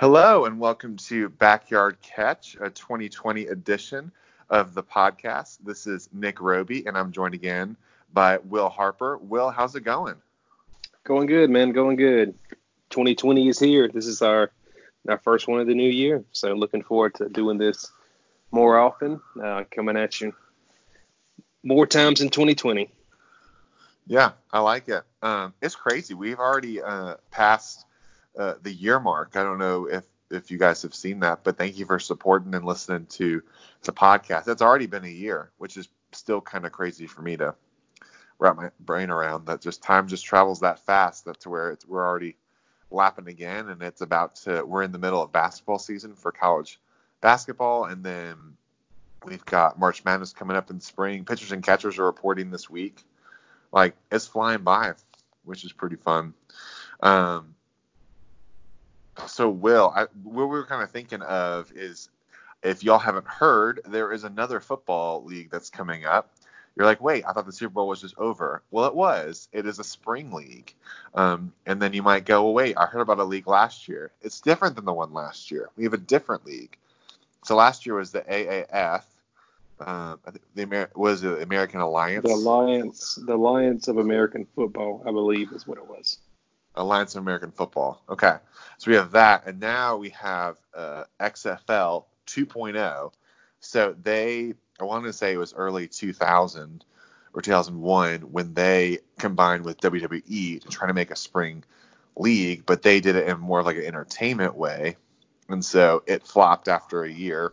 Hello, and welcome to Backyard Catch, a 2020 edition of the podcast. This is Nick Roby, and I'm joined again by Will Harper. Will, how's it going? Going good, man. Going good. 2020 is here. This is our our first one of the new year, so looking forward to doing this more often. Uh, coming at you more times in 2020. Yeah, I like it. Um, it's crazy. We've already uh, passed uh, the year mark. I don't know if if you guys have seen that, but thank you for supporting and listening to the podcast. It's already been a year, which is still kind of crazy for me to wrap my brain around. That just time just travels that fast. That to where it's we're already lapping again, and it's about to. We're in the middle of basketball season for college basketball, and then we've got March Madness coming up in spring. Pitchers and catchers are reporting this week. Like it's flying by, which is pretty fun. Um, so Will, I, what we were kind of thinking of is if y'all haven't heard, there is another football league that's coming up. You're like, wait, I thought the Super Bowl was just over. Well, it was. It is a spring league. Um, and then you might go, well, wait, I heard about a league last year. It's different than the one last year. We have a different league. So last year was the AAF. Um, the Amer- was the American Alliance. The Alliance, the Alliance of American Football, I believe, is what it was. Alliance of American Football. Okay, so we have that, and now we have uh, XFL 2.0. So they, I wanted to say it was early 2000 or 2001 when they combined with WWE to try to make a spring league, but they did it in more of like an entertainment way, and so it flopped after a year,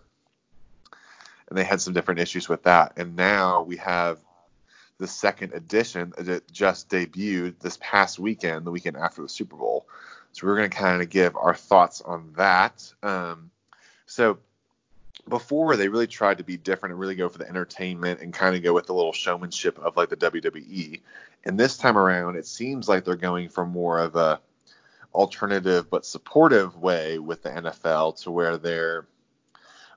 and they had some different issues with that, and now we have the second edition that just debuted this past weekend, the weekend after the Super Bowl. So we're going to kind of give our thoughts on that. Um, so before they really tried to be different and really go for the entertainment and kind of go with the little showmanship of like the WWE. And this time around, it seems like they're going for more of a alternative but supportive way with the NFL to where they're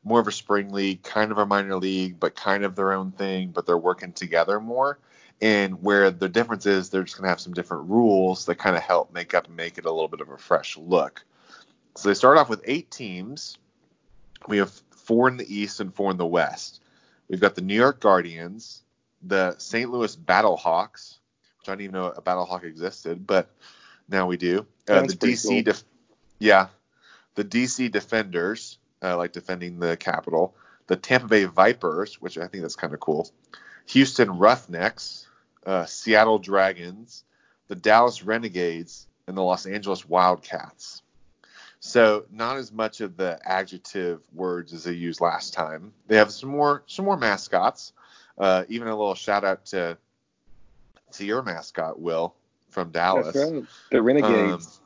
more of a spring league, kind of a minor league, but kind of their own thing, but they're working together more. And where the difference is, they're just going to have some different rules that kind of help make up and make it a little bit of a fresh look. So they start off with eight teams. We have four in the East and four in the West. We've got the New York Guardians, the St. Louis Battlehawks, which I didn't even know a Battlehawk existed, but now we do. Uh, the DC, cool. Def- yeah, the DC Defenders, uh, like defending the Capitol. The Tampa Bay Vipers, which I think that's kind of cool. Houston Roughnecks, uh, Seattle Dragons, the Dallas Renegades, and the Los Angeles Wildcats. So not as much of the adjective words as they used last time. They have some more some more mascots. Uh, even a little shout out to to your mascot Will from Dallas. Right. The Renegades.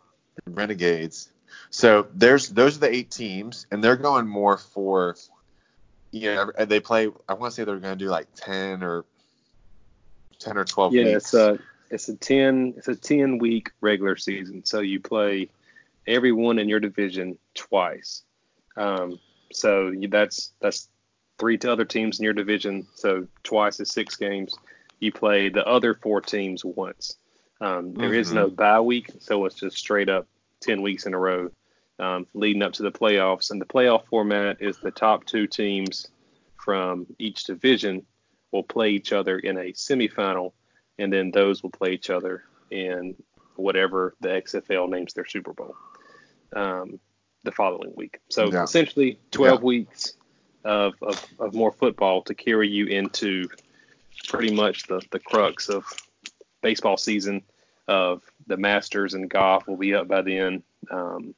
Um, Renegades. So there's those are the eight teams, and they're going more for you know they play. I want to say they're going to do like ten or ten or twelve. Yeah, weeks. it's a it's a ten it's a ten week regular season. So you play everyone in your division twice. Um, so that's that's three to other teams in your division. So twice is six games. You play the other four teams once. Um, there mm-hmm. is no bye week, so it's just straight up ten weeks in a row um, leading up to the playoffs. And the playoff format is the top two teams from each division will play each other in a semifinal, and then those will play each other in whatever the XFL names their Super Bowl um, the following week. So yeah. essentially, 12 yeah. weeks of, of, of more football to carry you into pretty much the, the crux of baseball season of the Masters and golf will be up by then. Um,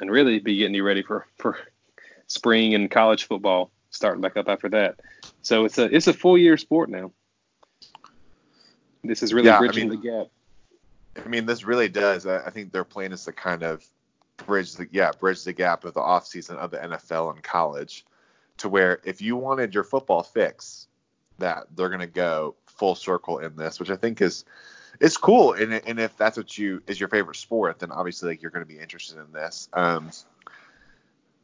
and really be getting you ready for for spring and college football starting back up after that. So it's a it's a full year sport now. This is really yeah, bridging I mean, the gap. I mean, this really does. I, I think their plan is to kind of bridge the yeah bridge the gap of the off season of the NFL and college, to where if you wanted your football fix, that they're gonna go full circle in this, which I think is it's cool. And and if that's what you is your favorite sport, then obviously like you're going to be interested in this. Um,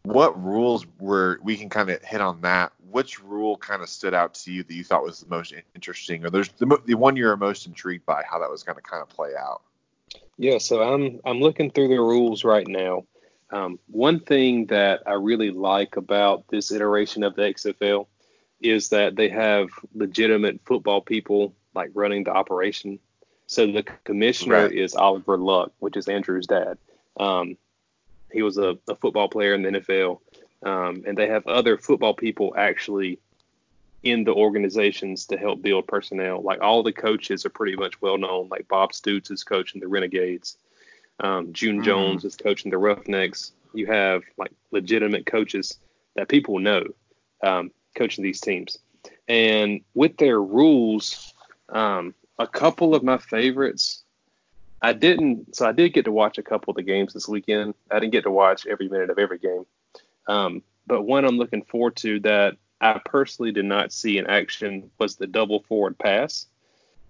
what rules were we can kind of hit on that? Which rule kind of stood out to you that you thought was the most interesting, or there's the, the one you're most intrigued by how that was going to kind of play out? Yeah, so I'm I'm looking through the rules right now. Um, one thing that I really like about this iteration of the XFL is that they have legitimate football people like running the operation. So the commissioner Right. is Oliver Luck, which is Andrew's dad. Um, he was a, a football player in the NFL, um, and they have other football people actually in the organizations to help build personnel. Like all the coaches are pretty much well known. Like Bob Stoops is coaching the Renegades. Um, June Mhm. Jones is coaching the Roughnecks. You have like legitimate coaches that people know um, coaching these teams. And with their rules, um, a couple of my favorites, I didn't. So I did get to watch a couple of the games this weekend. I didn't get to watch every minute of every game. Um, but one I'm looking forward to that I personally did not see in action was the double forward pass.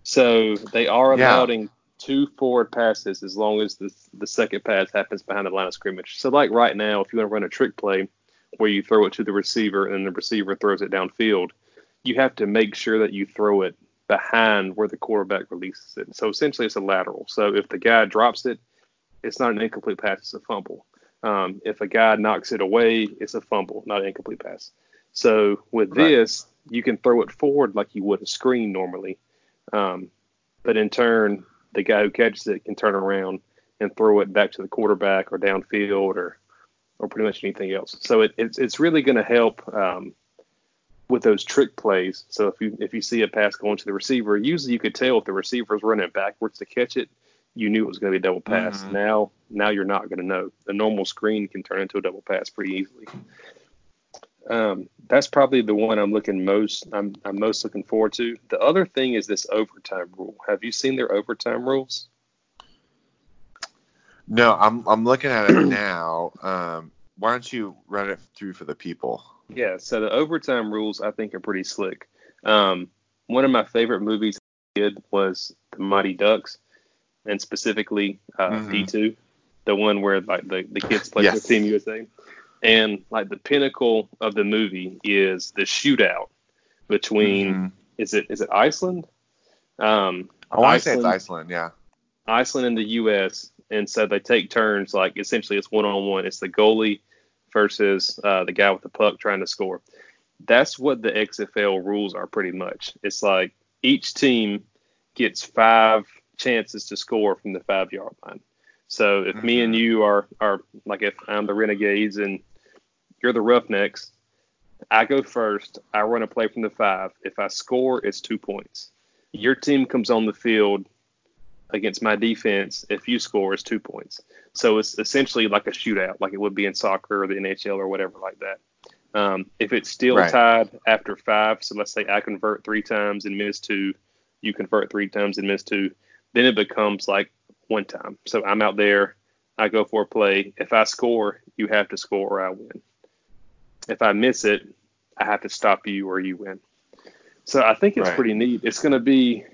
So they are Yeah. allowing two forward passes as long as the the second pass happens behind the line of scrimmage. So like right now, if you want to run a trick play where you throw it to the receiver and the receiver throws it downfield, you have to make sure that you throw it behind where the quarterback releases it. So essentially, it's a lateral. So if the guy drops it, it's not an incomplete pass; it's a fumble. Um, if a guy knocks it away, it's a fumble, not an incomplete pass. So with Right. this, you can throw it forward like you would a screen normally, um, but in turn, the guy who catches it can turn around and throw it back to the quarterback or downfield or or pretty much anything else. So it, it's it's really going to help um, with those trick plays. So if you if you see a pass going to the receiver, usually you could tell if the receiver is running backwards to catch it, you knew it was going to be a double pass. Mhm. Now now you're not going to know. The normal screen can turn into a double pass pretty easily. Um, that's probably the one I'm looking most I'm I'm most looking forward to. The other thing is this overtime rule. Have you seen their overtime rules? No, I'm I'm looking at it now. Um, why don't you run it through for the people? Yeah, so the overtime rules I think are pretty slick. Um, one of my favorite movies I did was The Mighty Ducks, and specifically uh, Mhm. D2, the one where like the, the kids play Yes. for Team USA. And like the pinnacle of the movie is the shootout between Mhm. is it is it Iceland? Um, I want to say it's Iceland. Yeah. Iceland and the U.S. And so they take turns, like essentially it's one on one. It's the goalie versus uh, the guy with the puck trying to score. That's what the XFL rules are pretty much. It's like each team gets five chances to score from the five yard line. So if me and Mhm. you are are like if I'm the Renegades and you're the Roughnecks, I go first. I run a play from the five. If I score, it's two points. Your team comes on the field against my defense. If you score, it's two points. So it's essentially like a shootout, like it would be in soccer or the NHL or whatever like that. Um, if it's still Right. tied after five, so let's say I convert three times and miss two, you convert three times and miss two, then it becomes like one time. So I'm out there, I go for a play. If I score, you have to score or I win. If I miss it, I have to stop you or you win. So I think it's Right. pretty neat. It's gonna be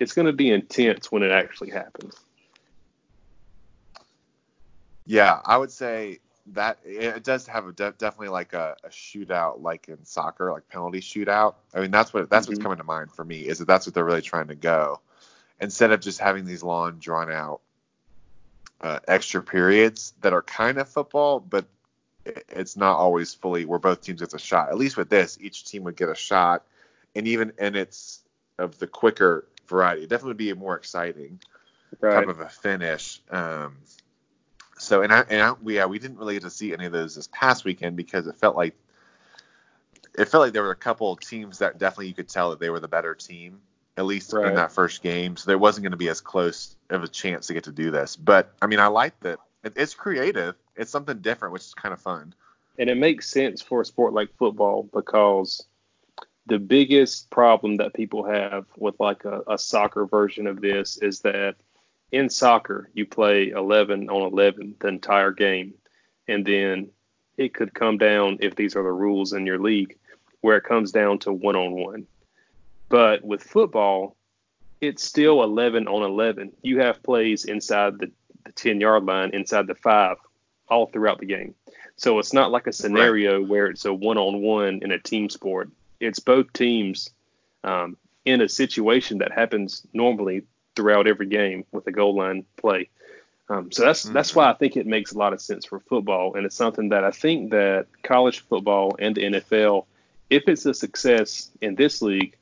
it's gonna be intense when it actually happens. Yeah, I would say that it does have a de- definitely like a, a shootout, like in soccer, like penalty shootout. I mean, that's what that's what's Mhm. coming to mind for me is that that's what they're really trying to go, instead of just having these long, drawn out uh, extra periods that are kind of football, but it's not always fully where both teams get a shot. At least with this, each team would get a shot, and even and it's of the quicker variety. It definitely be a more exciting Right. type of a finish. Um, so and I and I, we yeah we didn't really get to see any of those this past weekend because it felt like it felt like there were a couple of teams that definitely you could tell that they were the better team at least Right. in that first game. So there wasn't going to be as close of a chance to get to do this. But I mean I like that it, it's creative. It's something different, which is kind of fun. and it makes sense for a sport like football because the biggest problem that people have with like a, a soccer version of this is that in soccer you play 11 on 11 the entire game. And then it could come down if these are the rules in your league where it comes down to one on one but with football it's still 11 on 11 you have plays inside the, the 10 yard line inside the five all throughout the game. So it's not like a scenario where it's a one on one in a team sport. It's both teams um, in a situation that happens normally throughout every game with a goal line play. Um, so that's mm-hmm. that's why I think it makes a lot of sense for football, and it's something that I think that college football and the NFL, if it's a success in this league,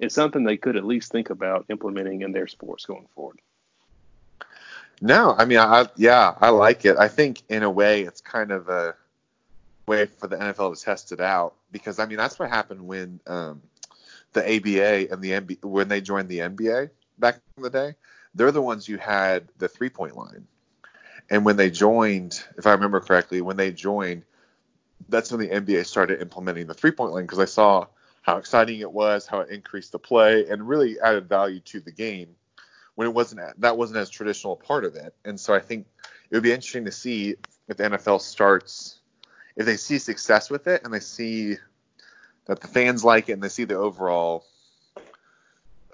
it's something they could at least think about implementing in their sports going forward. No, I mean, I yeah, I like it. I think in a way it's kind of a way for the NFL to test it out because I mean that's what happened when um, the ABA and the NBA when they joined the NBA back in the day. They're the ones who had the three point line, and when they joined, if I remember correctly, when they joined, that's when the NBA started implementing the three point line because I saw how exciting it was, how it increased the play, and really added value to the game when it wasn't that wasn't as traditional a part of it. And so I think it would be interesting to see if the NFL starts if they see success with it and they see that the fans like it and they see the overall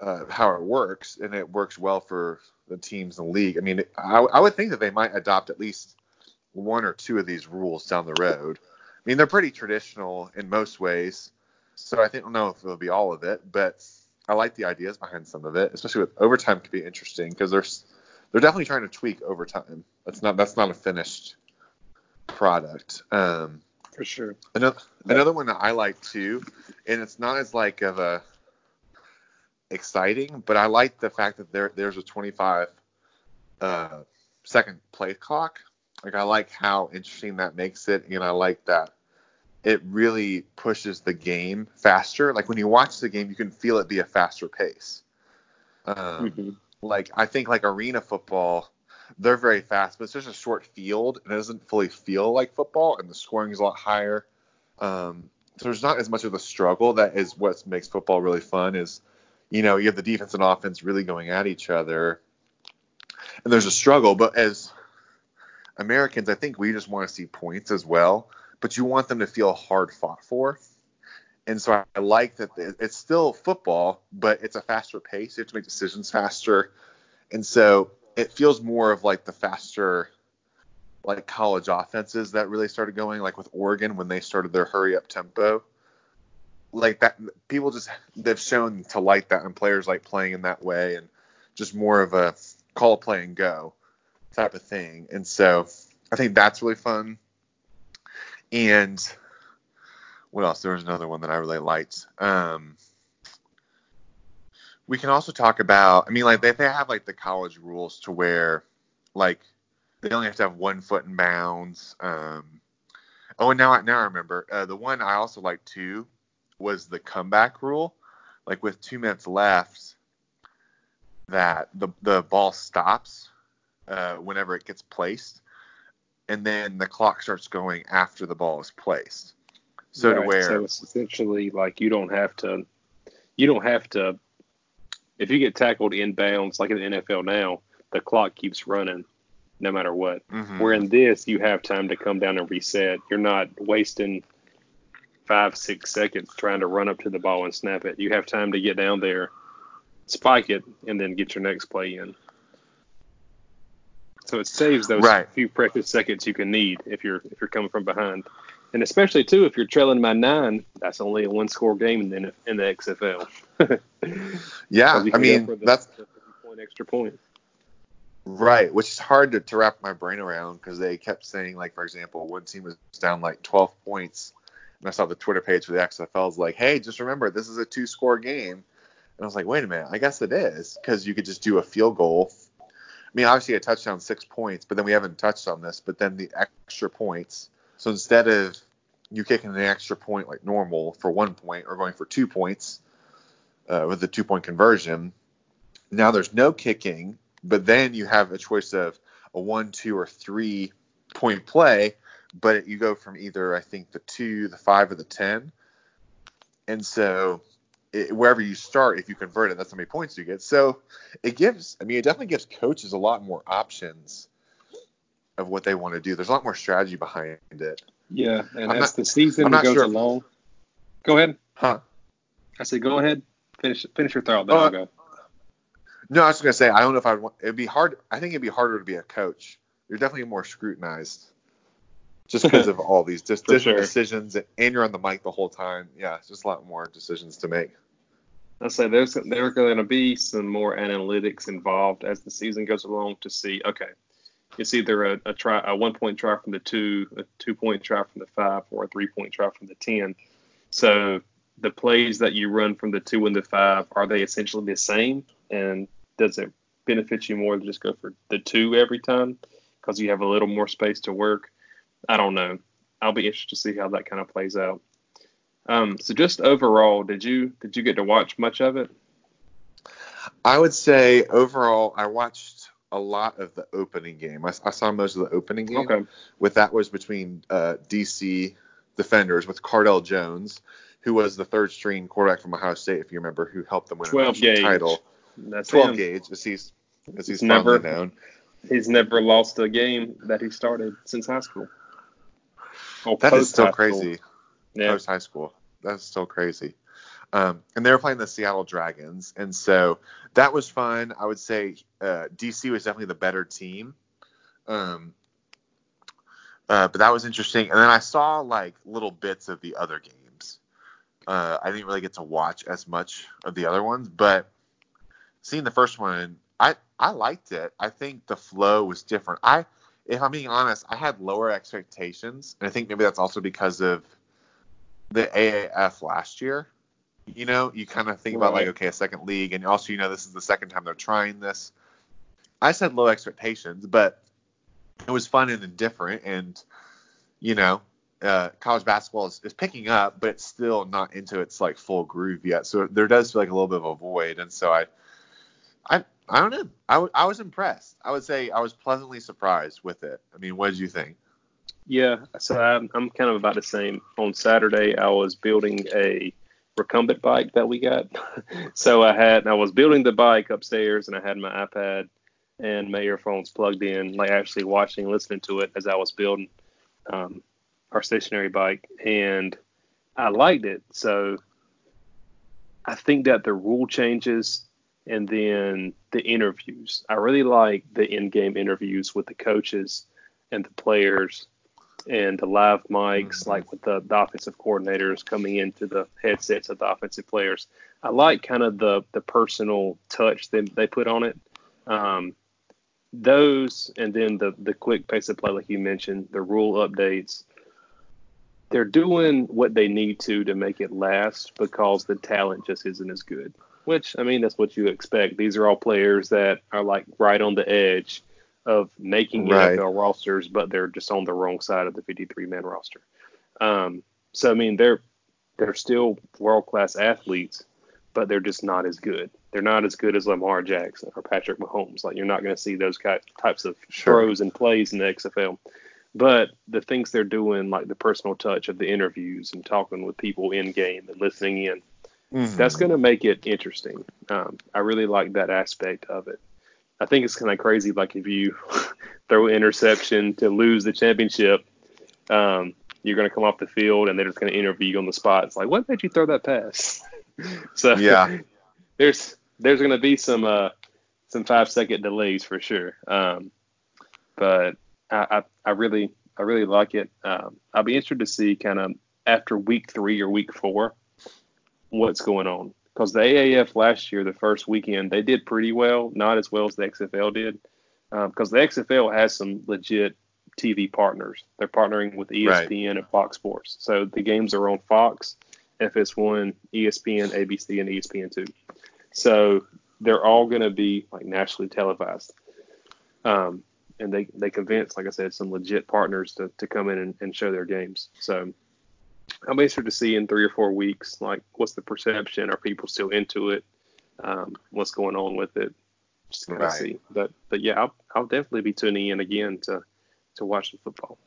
uh, how it works and it works well for the teams in the league. I mean, I, I would think that they might adopt at least one or two of these rules down the road. I mean, they're pretty traditional in most ways, so I think I don't know if it'll be all of it, but I like the ideas behind some of it, especially with overtime could be interesting because they're they're definitely trying to tweak overtime. That's not that's not a finished product. Um, For sure. Another another one that I like too, and it's not as like of a exciting, but I like the fact that there there's a 25 uh, second play clock. Like I like how interesting that makes it, and I like that it really pushes the game faster. Like when you watch the game, you can feel it be a faster pace. Um, mm-hmm. Like I think like arena football, they're very fast, but it's just a short field and it doesn't fully feel like football, and the scoring is a lot higher. Um, so there's not as much of a struggle. That is what makes football really fun. Is you know you have the defense and offense really going at each other, and there's a struggle. But as Americans, I think we just want to see points as well but you want them to feel hard fought for. And so I like that it's still football, but it's a faster pace. You have to make decisions faster. And so it feels more of like the faster like college offenses that really started going like with Oregon when they started their hurry up tempo. Like that people just they've shown to like that and players like playing in that way and just more of a call play and go type of thing. And so I think that's really fun. And what else? There was another one that I really liked. Um, we can also talk about. I mean, like they, they have like the college rules to where, like, they only have to have one foot in bounds. Um, oh, and now I now I remember uh, the one I also liked too was the comeback rule. Like with two minutes left, that the the ball stops uh, whenever it gets placed and then the clock starts going after the ball is placed. So right. to where so it's essentially like you don't have to you don't have to if you get tackled inbounds like in the NFL now, the clock keeps running no matter what. Mm-hmm. Where in this you have time to come down and reset. You're not wasting five, six seconds trying to run up to the ball and snap it. You have time to get down there, spike it, and then get your next play in. So it saves those right. few precious seconds you can need if you're if you're coming from behind, and especially too if you're trailing by nine, that's only a one score game in the in the XFL. yeah, I mean the, that's point extra point. Right, which is hard to, to wrap my brain around because they kept saying like for example one team was down like 12 points, and I saw the Twitter page for the XFL is like, hey, just remember this is a two score game. And I was like, wait a minute, I guess it is because you could just do a field goal I mean, obviously a touchdown, six points, but then we haven't touched on this. But then the extra points. So instead of you kicking an extra point like normal for one point or going for two points uh, with the two point conversion, now there's no kicking, but then you have a choice of a one, two, or three point play, but you go from either I think the two, the five, or the ten. And so it, wherever you start, if you convert it, that's how many points you get. So it gives, I mean, it definitely gives coaches a lot more options of what they want to do. There's a lot more strategy behind it. Yeah, and I'm as not, the season goes sure along, go ahead. Huh? I said, go ahead, finish finish your thought, then uh, I'll go. No, I was gonna say I don't know if I'd want. It'd be hard. I think it'd be harder to be a coach. You're definitely more scrutinized, just because of all these just different sure. decisions, and you're on the mic the whole time. Yeah, it's just a lot more decisions to make. I say there's there are going to be some more analytics involved as the season goes along to see okay it's either a, a try a one point try from the two, a two point try from the five, or a three point try from the ten. So the plays that you run from the two and the five are they essentially the same? And does it benefit you more to just go for the two every time because you have a little more space to work? I don't know. I'll be interested to see how that kind of plays out. Um, so just overall, did you did you get to watch much of it? I would say overall, I watched a lot of the opening game. I, I saw most of the opening game. Okay. With that was between uh, DC defenders with Cardale Jones, who was the third string quarterback from Ohio State, if you remember, who helped them win a 12 gauge. title. That's 12 him. gauge, as he's as he's He's never- known. He's never lost a game that he started since high school. Or That is still crazy. Yeah. Post high school, that's still crazy. Um, and they were playing the Seattle Dragons, and so that was fun. I would say uh, DC was definitely the better team. Um, uh, but that was interesting. And then I saw like little bits of the other games. Uh, I didn't really get to watch as much of the other ones, but seeing the first one, I I liked it. I think the flow was different. I, if I'm being honest, I had lower expectations, and I think maybe that's also because of the AAF last year. You know, you kind of think about like, okay, a second league, and also you know this is the second time they're trying this. I said low expectations, but it was fun and different, and you know, uh, college basketball is, is picking up, but it's still not into its like full groove yet. So there does feel like a little bit of a void, and so I, I, I don't know. I, w- I was impressed. I would say I was pleasantly surprised with it. I mean, what did you think? Yeah, so I'm, I'm kind of about the same. On Saturday, I was building a recumbent bike that we got. so I had, I was building the bike upstairs, and I had my iPad and my earphones plugged in, like actually watching, listening to it as I was building um, our stationary bike, and I liked it. So I think that the rule changes and then the interviews. I really like the in-game interviews with the coaches and the players and the live mics, Mhm. like with the, the offensive coordinators coming into the headsets of the offensive players. I like kind of the the personal touch that they put on it. Um, those and then the the quick pace of play, like you mentioned, the rule updates. They're doing what they need to to make it last because the talent just isn't as good. Which I mean, that's what you expect. These are all players that are like right on the edge of making Right. NFL rosters, but they're just on the wrong side of the 53 man roster. Um, so I mean, they're they're still world class athletes, but they're just not as good. They're not as good as Lamar Jackson or Patrick Mahomes. Like you're not going to see those types of Sure. throws and plays in the XFL. But the things they're doing, like the personal touch of the interviews and talking with people in game and listening in, that's going to make it interesting. Um, I really like that aspect of it. I think it's kind of crazy, like if you throw an interception to lose the championship, um, you're going to come off the field and they're just going to interview you on the spot. It's like, what made you throw that pass? so Yeah. there's there's going to be some uh, some five second delays for sure. Um, but I, I I really I really like it. Um, I'll be interested to see kind of after week three or week four what's going on because the AAF last year, the first weekend, they did pretty well, not as well as the XFL did, because the XFL has some legit TV partners. They're partnering with E Right. ESPN and Fox Sports, so the games are on Fox, FS1, ESPN, ABC, and E ESPN2. So they're all going to be like nationally televised. Um, and they, they convinced, like I said, some legit partners to, to come in and, and show their games. So I'm interested to see in three or four weeks, like what's the perception? Are people still into it? Um, what's going on with it? Just kind of Right. see. But but yeah, I'll, I'll definitely be tuning in again to to watch the football.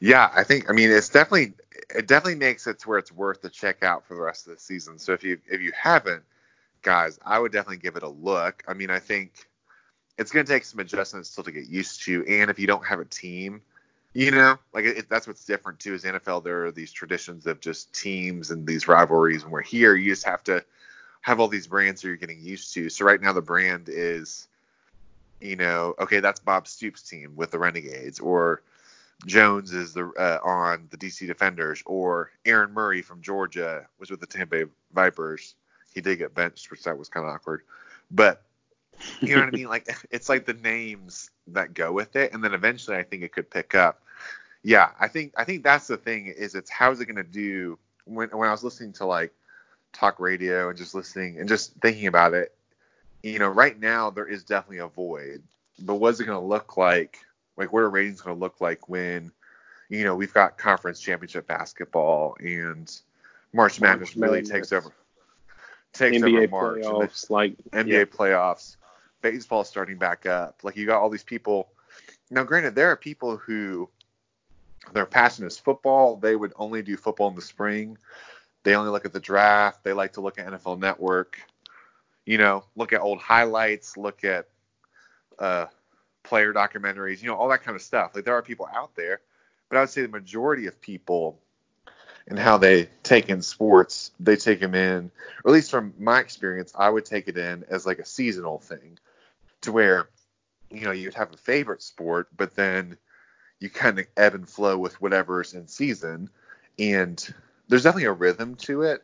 Yeah, I think I mean it's definitely it definitely makes it to where it's worth to check out for the rest of the season. So if you if you haven't, guys, I would definitely give it a look. I mean, I think it's going to take some adjustments still to get used to, and if you don't have a team, you know, like it, that's what's different too. Is NFL there are these traditions of just teams and these rivalries, and we're here you just have to have all these brands that you're getting used to. So right now the brand is, you know, okay, that's Bob Stoops' team with the Renegades, or Jones is the uh, on the DC Defenders, or Aaron Murray from Georgia was with the Tampa Bay Vipers. He did get benched, which that was kind of awkward. But You know what I mean? Like it's like the names that go with it, and then eventually I think it could pick up. Yeah, I think I think that's the thing is it's how's it gonna do when when I was listening to like talk radio and just listening and just thinking about it, you know, right now there is definitely a void. But what's it gonna look like? Like what are ratings gonna look like when, you know, we've got conference championship basketball and March Madness really takes over takes NBA over March the playoffs, like NBA yeah, playoffs, baseball starting back up. Like you got all these people. Now, granted, there are people who their passion is football. They would only do football in the spring. They only look at the draft. They like to look at NFL Network. You know, look at old highlights. Look at uh, player documentaries. You know, all that kind of stuff. Like there are people out there, but I would say the majority of people and how they take in sports, they take them in, or at least from my experience, I would take it in as like a seasonal thing, to where, you know, you'd have a favorite sport, but then you kind of ebb and flow with whatever's in season, and there's definitely a rhythm to it,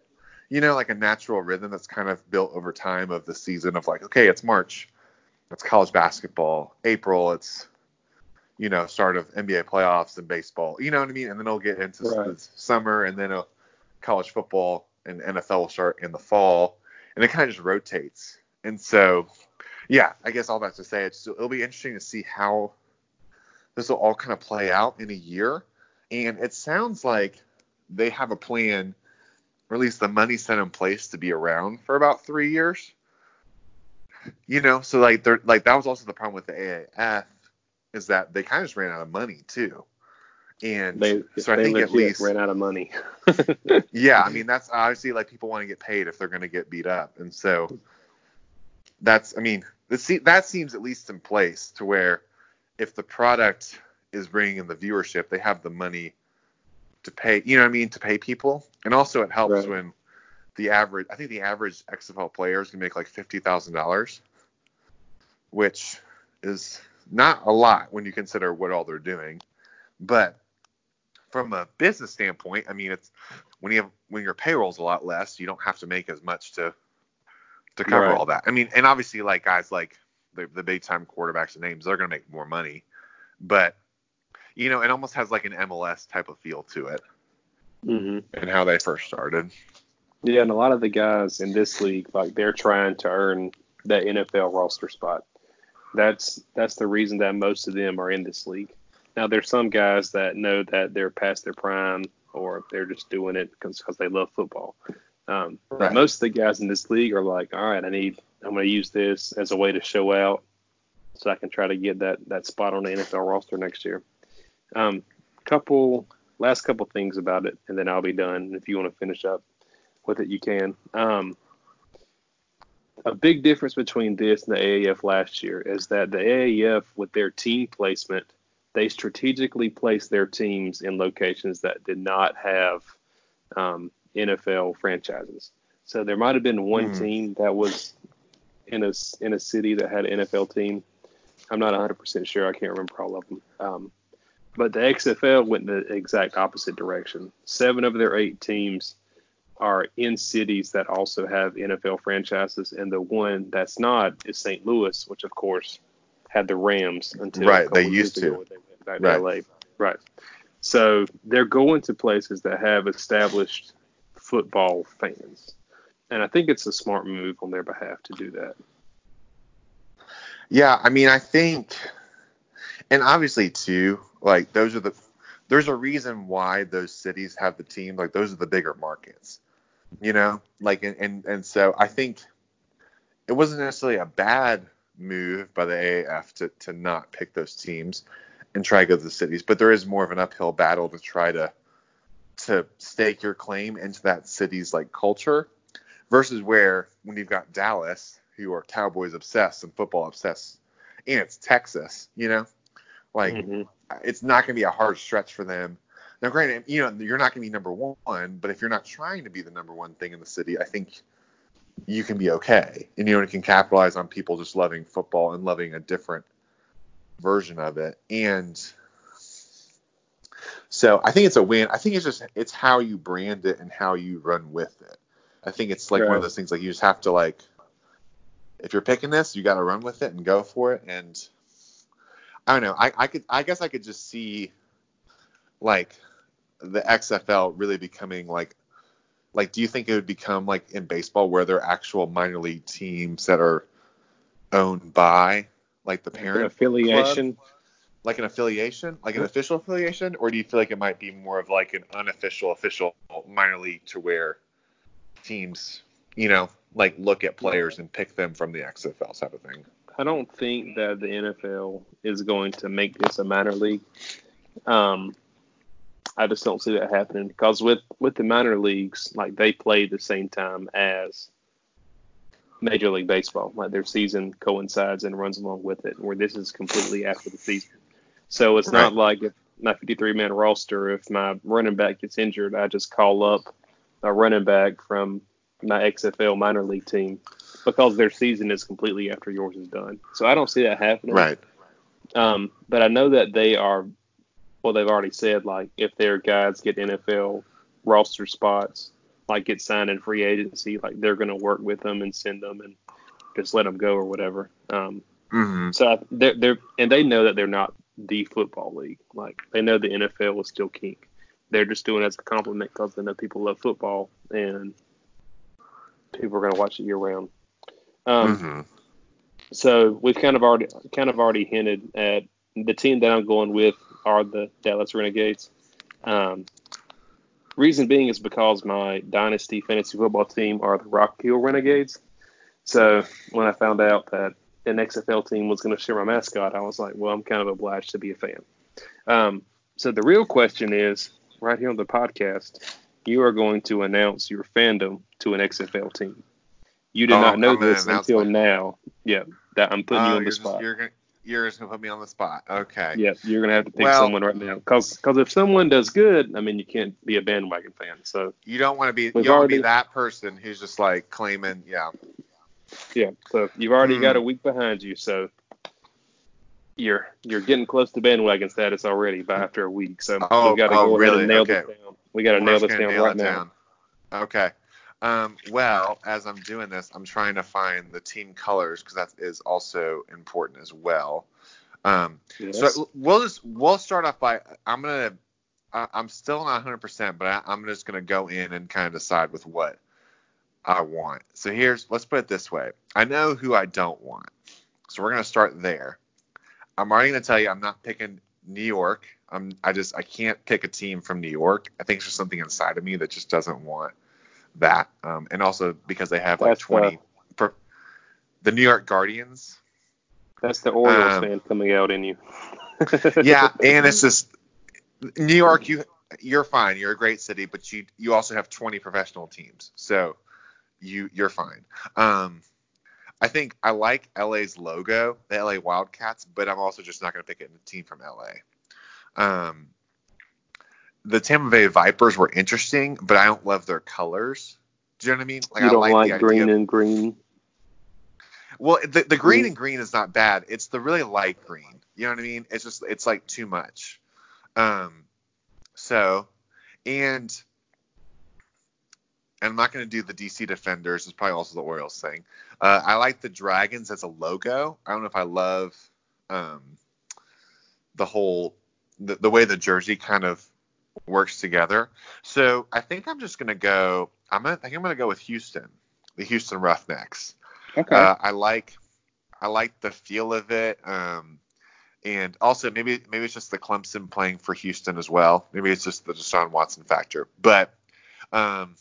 you know, like a natural rhythm that's kind of built over time of the season of like, okay, it's March, it's college basketball, April, it's you know, start of NBA playoffs and baseball. You know what I mean? And then it'll get into Right. summer, and then uh, college football and NFL will start in the fall, and it kind of just rotates. And so, yeah, I guess all that to say, it's it'll be interesting to see how this will all kind of play out in a year. And it sounds like they have a plan, or at least the money set in place to be around for about three years. You know, so like they're like that was also the problem with the AAF is that they kind of just ran out of money too. And they so I think at least ran out of money. yeah, I mean that's obviously like people want to get paid if they're going to get beat up, and so that's I mean that seems at least in place to where if the product is bringing in the viewership, they have the money to pay. You know what I mean to pay people, and also it helps Right. when the average I think the average XFL player is going to make like fifty thousand dollars, which is not a lot when you consider what all they're doing, but from a business standpoint, I mean, it's when you have when your payroll's a lot less, you don't have to make as much to to cover Right. all that. I mean, and obviously, like guys like the, the big time quarterbacks and names, they're going to make more money, but you know, it almost has like an MLS type of feel to it hmm and how they first started. Yeah, and a lot of the guys in this league, like they're trying to earn that NFL roster spot. That's that's the reason that most of them are in this league. Now, there's some guys that know that they're past their prime, or they're just doing it because they love football. Um, Right. Most of the guys in this league are like, all right, I need, I'm going to use this as a way to show out, so I can try to get that that spot on the NFL roster next year. Um, couple last couple things about it, and then I'll be done. If you want to finish up with it, you can. Um, a big difference between this and the AAF last year is that the AAF, with their team placement, they strategically placed their teams in locations that did not have um, NFL franchises. So there might have been one Hmm. team that was in a in a city that had an NFL team. I'm not 100% sure. I can't remember all of them. Um, but the XFL went in the exact opposite direction. Seven of their eight teams are in cities that also have NFL franchises, and the one that's not is St. Louis, which of course had the Rams until Right, they used to. they went back Right. to LA. Right. So they're going to places that have established football fans, and I think it's a smart move on their behalf to do that. Yeah, I mean, I think, and obviously too, like those are the, there's a reason why those cities have the team. Like those are the bigger markets, you know. Like and and, and so I think it wasn't necessarily a bad move by the AAF to to not pick those teams and try to go to the cities, but there is more of an uphill battle to try to to stake your claim into that city's like culture versus where when you've got Dallas who are Cowboys obsessed and football obsessed and it's Texas, you know, like Mhm. it's not going to be a hard stretch for them. Now, granted, you know, you're not going to be number one, but if you're not trying to be the number one thing in the city, I think you can be okay. And, you know, it can capitalize on people just loving football and loving a different version of it. And so I think it's a win. I think it's just, it's how you brand it and how you run with it. I think it's like one of those things like you just have to like, if you're picking this, you got to run with it and go for it. And I don't know. I, I could I guess I could just see like the XFL really becoming like like do you think it would become like in baseball where there are actual minor league teams that are owned by like the parent affiliation club? Like an affiliation like an official affiliation or do you feel like it might be more of like an unofficial official minor league to where teams you know like look at players and pick them from the XFL type of thing I don't think that the NFL is going to make this a minor league. Um, I just don't see that happening because with with the minor leagues, like they play the same time as Major League Baseball. Like their season coincides and runs along with it. Where this is completely after the season, so it's not like if my 53 man roster, if my running back gets injured, I just call up a running back from my XFL minor league team because their season is completely after yours is done. So I don't see that happening. right Um, but I know that they are, well, they've already said like if their guys get NFL roster spots, like get signed in free agency, like they're going to work with them and send them and just let them go or whatever. Um, mm-hmm. so I, they're, they're and they know that they're not the football league. Like they know the NFL is still king. They're just doing it as a compliment because they know people love football and people are going to watch it year round. Um, mm-hmm. so we've kind of already kind of already hinted at the team that I'm going with are the Dallas Renegades. Um, reason being is because my dynasty fantasy football team are the Rock Hill Renegades. So when I found out that an XFL team was going to share my mascot, I was like, well, I'm kind of obliged to be a fan. Um, so the real question is, right here on the podcast, you are going to announce your fandom to an XFL team. You did Oh, not know this until now. Yeah, that I'm putting Oh, you on you're the just, spot. you're gonna you're just gonna put me on the spot. Okay. Yeah, you're gonna have to pick Well- someone right now, because cause if someone does good, I mean, you can't be a bandwagon fan. So You don't want to be you don't want to be that person who's just like claiming, yeah. Yeah, so you've already Hmm. got a week behind you, so you're you're getting close to bandwagon status already by after a week. So Oh, we got to oh, go ahead really? and nail Okay. this down. We got to nail this down nail right now. down. Okay. Um, well, as I'm doing this, I'm trying to find the team colors because that is also important as well. Um, Yes. So we'll just we'll start off by I'm gonna I, I'm still not 100, percent but I, I'm just gonna go in and kind of decide with what I want. So here's let's put it this way. I know who I don't want, so we're gonna start there. I'm already gonna tell you I'm not picking New York. I'm I just I can't pick a team from New York. I think it's just something inside of me that just doesn't want that. Um, and also because they have like That's, 20 per, the New York Guardians. That's the Orioles um, fan coming out in you. yeah, and it's just New York. You you're fine. You're a great city, but you you also have 20 professional teams, so you you're fine. Um, I think I like LA's logo, the LA Wildcats, but I'm also just not going to pick it in a team from LA. Um, the Tampa Bay Vipers were interesting, but I don't love their colors. Do you know what I mean? Like you I don't like, like, green and green. well, the, the green Mm. and green is not bad. It's the really light green. You know what I mean? It's just it's like too much. Um, so and and I'm not going to do the DC Defenders. It's probably also the Orioles thing. Uh, I like the Dragons as a logo. I don't know if I love um, the whole the, the way the jersey kind of works together. So I think I'm just going to go. I'm gonna, I think I'm going to go with Houston, the Houston Roughnecks. Okay. Uh, I like I like the feel of it. Um, and also maybe maybe it's just the Clemson playing for Houston as well. Maybe it's just the Deshaun Watson factor. But um,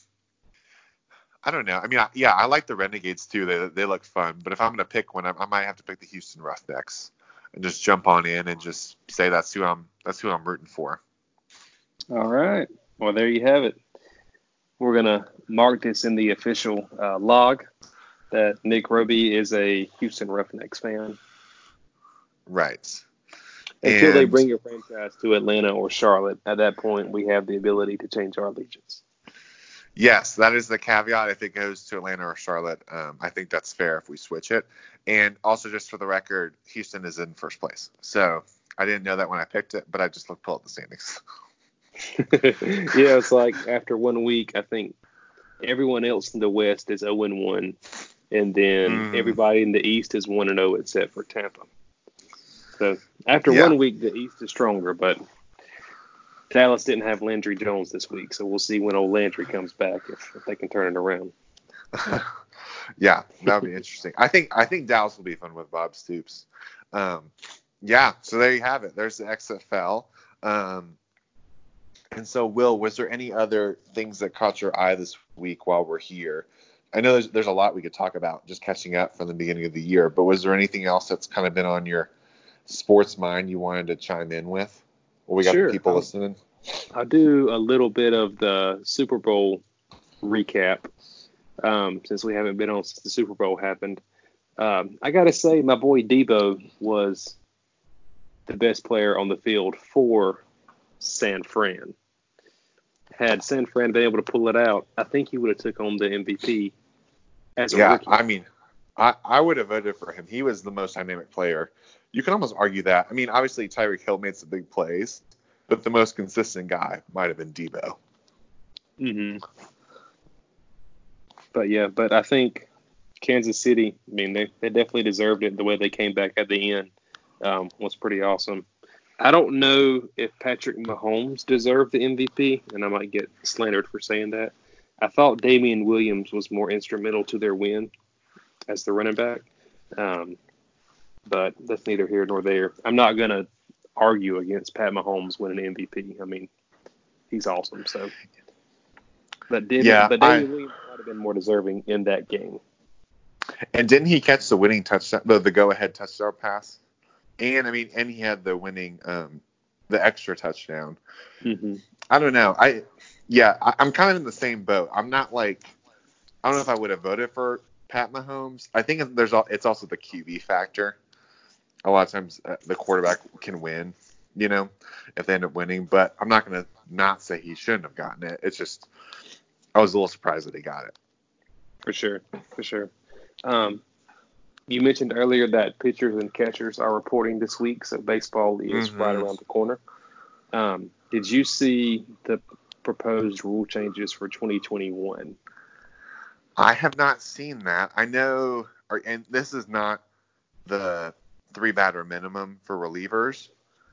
I don't know. I mean, I, yeah, I like the Renegades too. They they look fun. But if I'm gonna pick one, I, I might have to pick the Houston Roughnecks and just jump on in and just say that's who I'm that's who I'm rooting for. All right. Well, there you have it. We're gonna mark this in the official uh, log that Nick Roby is a Houston Roughnecks fan. Right. Until they bring your franchise to Atlanta or Charlotte, at that point we have the ability to change our allegiance. Yes, that is the caveat. If it goes to Atlanta or Charlotte, um, I think that's fair if we switch it. And also, just for the record, Houston is in first place. So I didn't know that when I picked it, but I just looked pull up the standings. yeah, it's like after one week, I think everyone else in the West is 0 1, and then Mm. everybody in the East is one and zero except for Tampa. So after Yeah. one week, the East is stronger, but Dallas didn't have Landry Jones this week, so we'll see when old Landry comes back if, if they can turn it around. yeah, that'll be interesting. I think I think Dallas will be fun with Bob Stoops. Um, yeah, so there you have it. There's the XFL. Um, and so, Will, was there any other things that caught your eye this week while we're here? I know there's there's a lot we could talk about just catching up from the beginning of the year, but was there anything else that's kind of been on your sports mind you wanted to chime in with? Well, we got Sure. people I'll- listening. I'll do a little bit of the Super Bowl recap um, since we haven't been on since the Super Bowl happened. Um, I got to say, my boy Deebo was the best player on the field for San Fran. Had San Fran been able to pull it out, I think he would have took home the MVP as a Yeah, rookie. I mean, I, I would have voted for him. He was the most dynamic player. You can almost argue that. I mean, obviously Tyreek Hill made some big plays, but the most consistent guy might have been Deebo. hmm But yeah, but I think Kansas City, I mean, they, they definitely deserved it. The way they came back at the end um, was pretty awesome. I don't know if Patrick Mahomes deserved the MVP, and I might get slandered for saying that. I thought Damien Williams was more instrumental to their win as the running back. Um, but that's neither here nor there. I'm not going to argue against Pat Mahomes winning an MVP. I mean, he's awesome. So, but Damien, Yeah, but I- Damien Williams might have been more deserving in that game. And didn't he catch the winning touchdown, the, the go-ahead touchdown pass? And I mean, and he had the winning, um, the extra touchdown. hmm I don't know. I yeah, I, I'm kind of in the same boat. I'm not like I don't know if I would have voted for Pat Mahomes. I think there's al- it's also the QB factor. A lot of times uh, the quarterback can win, you know, if they end up winning. But I'm not gonna not say he shouldn't have gotten it. It's just I was a little surprised that he got it. For sure, for sure. Um, you mentioned earlier that pitchers and catchers are reporting this week, so baseball is Mhm. right around the corner. Um, did you see the proposed rule changes for 2021? I have not seen that. I know, and this is not the three batter minimum for relievers.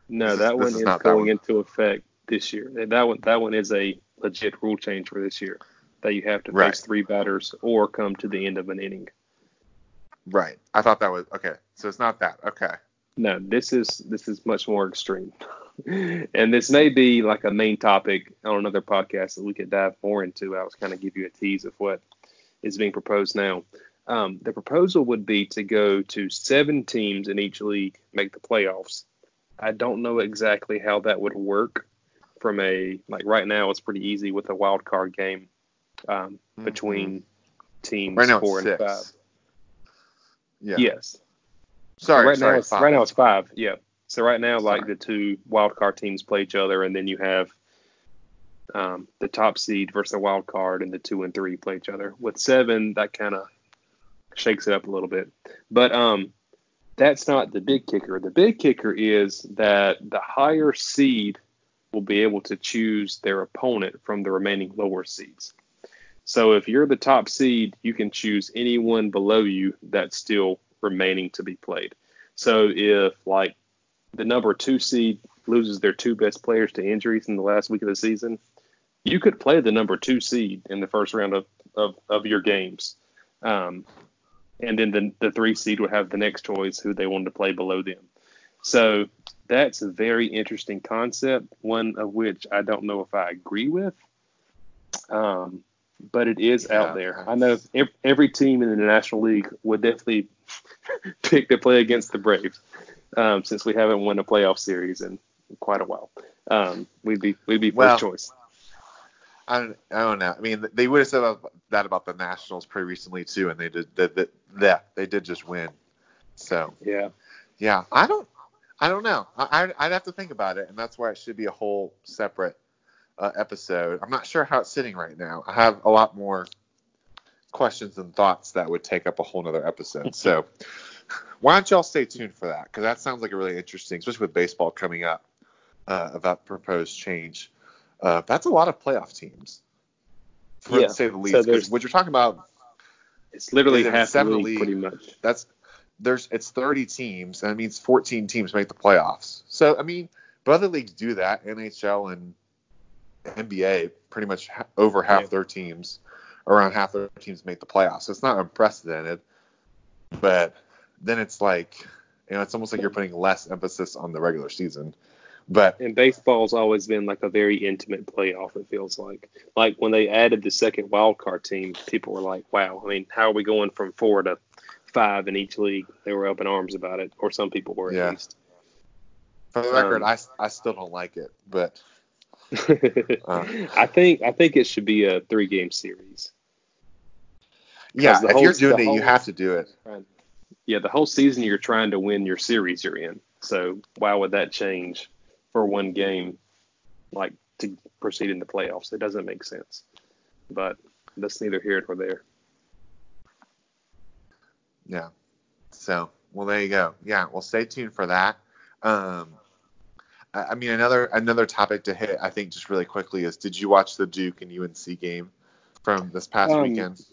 No, This is- that one is is, not going one. into effect this year. That one, that one is a legit rule change for this year that you have to Right. face three batters or come to the end of an inning. Right. I thought that was okay. So it's not that. Okay. No, this is this is much more extreme, and this may be like a main topic on another podcast that we could dive more into. I was kind of give you a tease of what is being proposed now. Um, the proposal would be to go to seven teams in each league make the playoffs. I don't know exactly how that would work. From a like right now, it's pretty easy with a wild card game um, between teams Mm-hmm. Right now four it's and six. five. Yeah. Yes, Sorry. right sorry, now it's five. right now it's five. Yeah. So right now, like Sorry. the two wild card teams play each other, and then you have um, the top seed versus the wild card, and the two and three play each other. With seven, that kind of shakes it up a little bit. But um, that's not the big kicker. The big kicker is that the higher seed will be able to choose their opponent from the remaining lower seeds. So if you're the top seed, you can choose anyone below you that's still remaining to be played. So if like the number two seed loses their two best players to injuries in the last week of the season, you could play the number two seed in the first round of, of, of your games. Um, and then the, the three seed would have the next choice who they wanted to play below them. So that's a very interesting concept, one of which I don't know if I agree with. Um, but it is Yeah, out there. I know ev- every team in the National League would definitely pick to play against the Braves, um, since we haven't won a playoff series in quite a while. Um, we'd be we'd be first Well, choice. I don't, I don't know. I mean, they would have said that about the Nationals pretty recently too, and they did that. That they did just win. So Yeah, yeah, I don't, I don't know. I, I'd, have to think about it, and that's why it should be a whole separate uh, episode. I'm not sure how it's sitting right now. I have a lot more questions and thoughts that would take up a whole nother episode. So why don't y'all stay tuned for that? Because that sounds like a really interesting, especially with baseball coming up uh, about proposed change. Uh, that's a lot of playoff teams, for Yeah, to say the least. Because there's- what you're talking about, It's literally half the seven league, league? pretty much. That's there's it's 30 teams, and it means 14 teams make the playoffs. So I mean, but other leagues do that. NHL and NBA pretty much ha- over half Yeah. their teams, around half their teams make the playoffs. So it's not unprecedented, but then it's like, you know, it's almost like you're putting less emphasis on the regular season. But And baseball's always been like a very intimate playoff. It feels like, like when they added the second wild card team, people were like, "Wow, I mean, how are we going from four to five in each league?" They were up in arms about it, or some people were Yeah. at least. for the record, Um, I, I still don't like it. But Uh. I think I think it should be a three game series. yeah, if whole- you're doing the it, you have to do it. Yeah, the whole season you're trying to win your series you're in. So why would that change for one game, like to proceed in the playoffs? It doesn't make sense. But that's neither here nor there. Yeah. So, well, there you go. Yeah. Well, stay tuned for that. Um, I, I mean, another another topic to hit, I think, just really quickly is: Did you watch the Duke and UNC game from this past Um, weekend?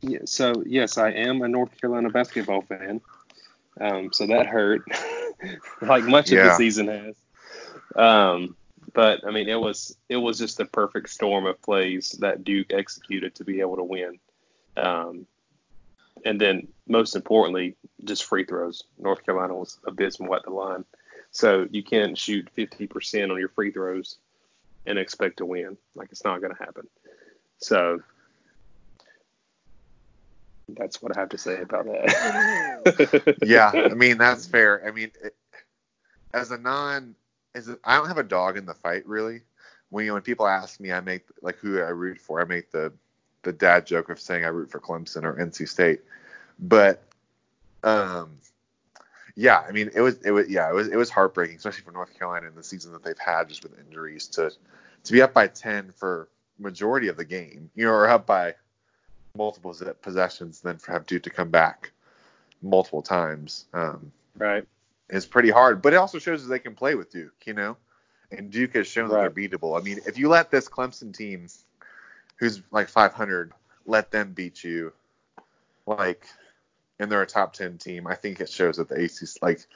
Yeah, so yes, I am a North Carolina basketball fan. Um, so that hurt, like much of the season has. Um, but I mean, it was it was just a perfect storm of plays that Duke executed to be able to win. Um, and then most importantly, just free throws. North Carolina was abysmal at the line, so you can't shoot 50% on your free throws and expect to win. Like it's not going to happen. So that's what I have to say about that. yeah, I mean that's fair. I mean, it, as a non, a, I don't have a dog in the fight really. When you know, when people ask me, I make like who I root for. I make the the dad joke of saying I root for Clemson or NC State, but um, yeah, I mean it was it was yeah it was it was heartbreaking, especially for North Carolina in the season that they've had just with injuries to to be up by ten for majority of the game, you know, or up by multiple possessions, then for have Duke to come back multiple times. Um, right. Is pretty hard, but it also shows that they can play with Duke, you know. And Duke has shown that they're beatable. I mean, if you let this Clemson team, who's like 500, let them beat you, like, and they're a top 10 team, I think it shows that the ACC, like,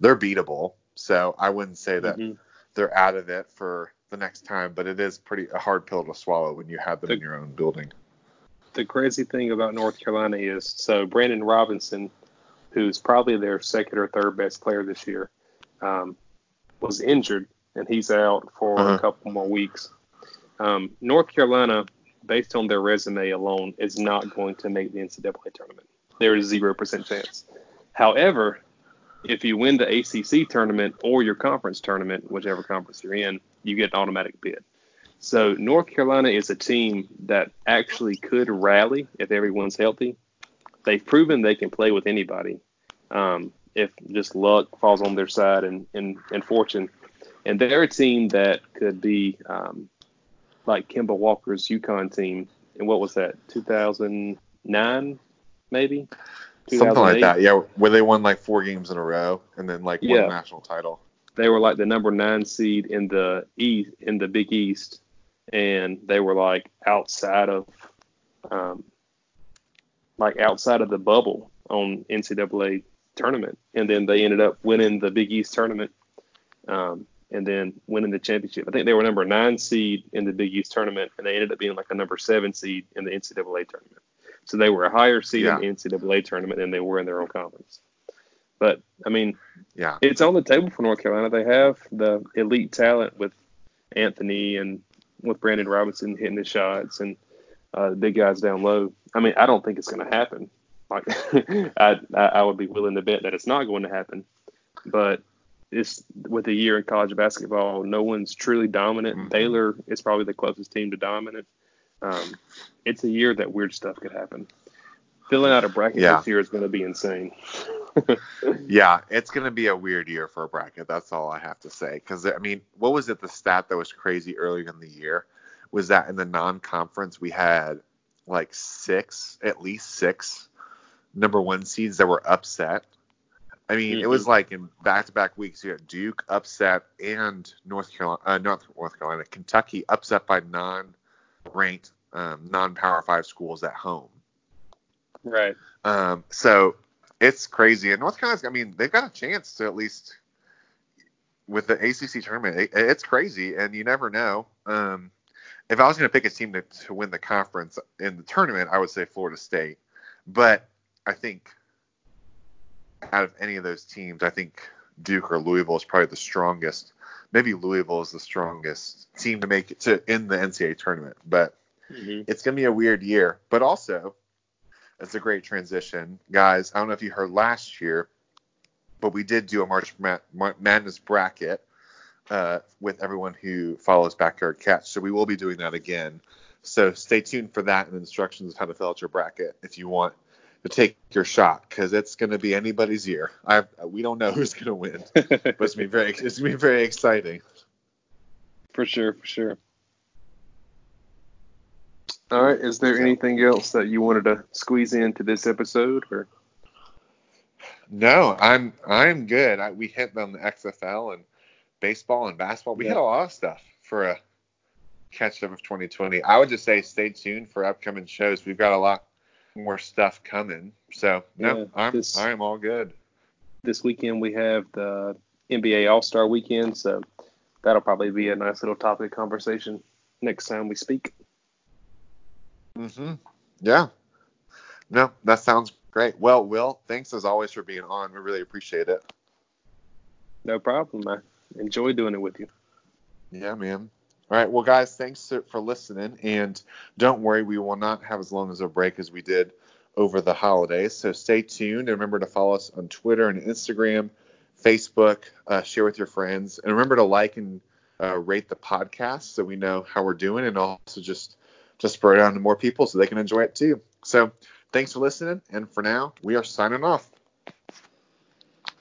they're beatable. So I wouldn't say that Mhm. they're out of it for the next time, but it is pretty a hard pill to swallow when you have them in your own building. The crazy thing about North Carolina is so Brandon Robinson, who's probably their second or third best player this year, um, was injured and he's out for Uh-huh. a couple more weeks. Um, North Carolina, based on their resume alone, is not going to make the NCAA tournament. There is zero percent chance. However, if you win the ACC tournament or your conference tournament, whichever conference you're in, you get an automatic bid. So North Carolina is a team that actually could rally if everyone's healthy. They've proven they can play with anybody um, if just luck falls on their side and, and, and fortune. And they're a team that could be um, like Kemba Walker's UConn team. And what was that? 2009, maybe? Something like that. Yeah, where they won like four games in a row and then like won Yeah. a national title. they were like the number nine seed in the east in the Big East, and they were like outside of, um, like outside of the bubble on NCAA tournament, and then they ended up winning the Big East tournament, um, and then winning the championship. I think they were number nine seed in the Big East tournament, and they ended up being like a number seven seed in the NCAA tournament. So they were a higher seed Yeah. in the NCAA tournament than they were in their own conference. But I mean, Yeah. it's on the table for North Carolina. They have the elite talent with Anthony and with Brandon Robinson hitting the shots and uh, the big guys down low. I mean, I don't think it's going to happen. Like, I, I would be willing to bet that it's not going to happen. But it's with a year in college basketball, no one's truly dominant. Mhm. Baylor is probably the closest team to dominant. Um, it's a year that weird stuff could happen. Filling out a bracket Yeah. this year is going to be insane. Yeah, it's going to be a weird year for a bracket. That's all I have to say. Because, I mean, what was it, the stat that was crazy earlier in the year? Was that in the non conference, we had like six, at least six number one seeds that were upset. I mean, it was like in back to back weeks, you had Duke upset and North Carolina, uh, North, North Carolina, Kentucky upset by non ranked, um, non power five schools at home. Right. Um, so it's crazy. And North Carolina's, I mean, they've got a chance to at least with the ACC tournament. It, it's crazy, and you never know. Um, if I was going to pick a team to, to win the conference in the tournament, I would say Florida State. But I think out of any of those teams, I think Duke or Louisville is probably the strongest. Maybe Louisville is the strongest team to make it to in the NCAA tournament. But Mm-hmm. it's going to be a weird year. But also, it's a great transition, guys. I don't know if you heard last year, but we did do a March Madness bracket uh, with everyone who follows Backyard Catch. So we will be doing that again. So stay tuned for that and instructions of how to fill out your bracket if you want to take your shot because it's going to be anybody's year. I we don't know who's going to win, but it's going to be very it's going to be very exciting. for sure, for sure. All right. Is there anything else that you wanted to squeeze into this episode, or No, I'm I'm good. I, we hit on the XFL and baseball and basketball. We Yeah. hit a lot of stuff for a catch up of 2020. I would just say stay tuned for upcoming shows. We've got a lot more stuff coming. So no, Yeah, I'm this- I'm all good. this weekend we have the NBA All Star Weekend, so that'll probably be a nice little topic of conversation next time we speak. hmm Yeah. No, that sounds great. Well, Will, thanks as always for being on. We really appreciate it. No problem. I enjoy doing it with you. Yeah, man. All right. Well, guys, thanks for listening. And don't worry, we will not have as long as a break as we did over the holidays. So stay tuned and remember to follow us on Twitter and Instagram, Facebook, uh, share with your friends. And remember to like and uh, rate the podcast so we know how we're doing and also just just spread it on to more people so they can enjoy it too. So thanks for listening. And for now, we are signing off.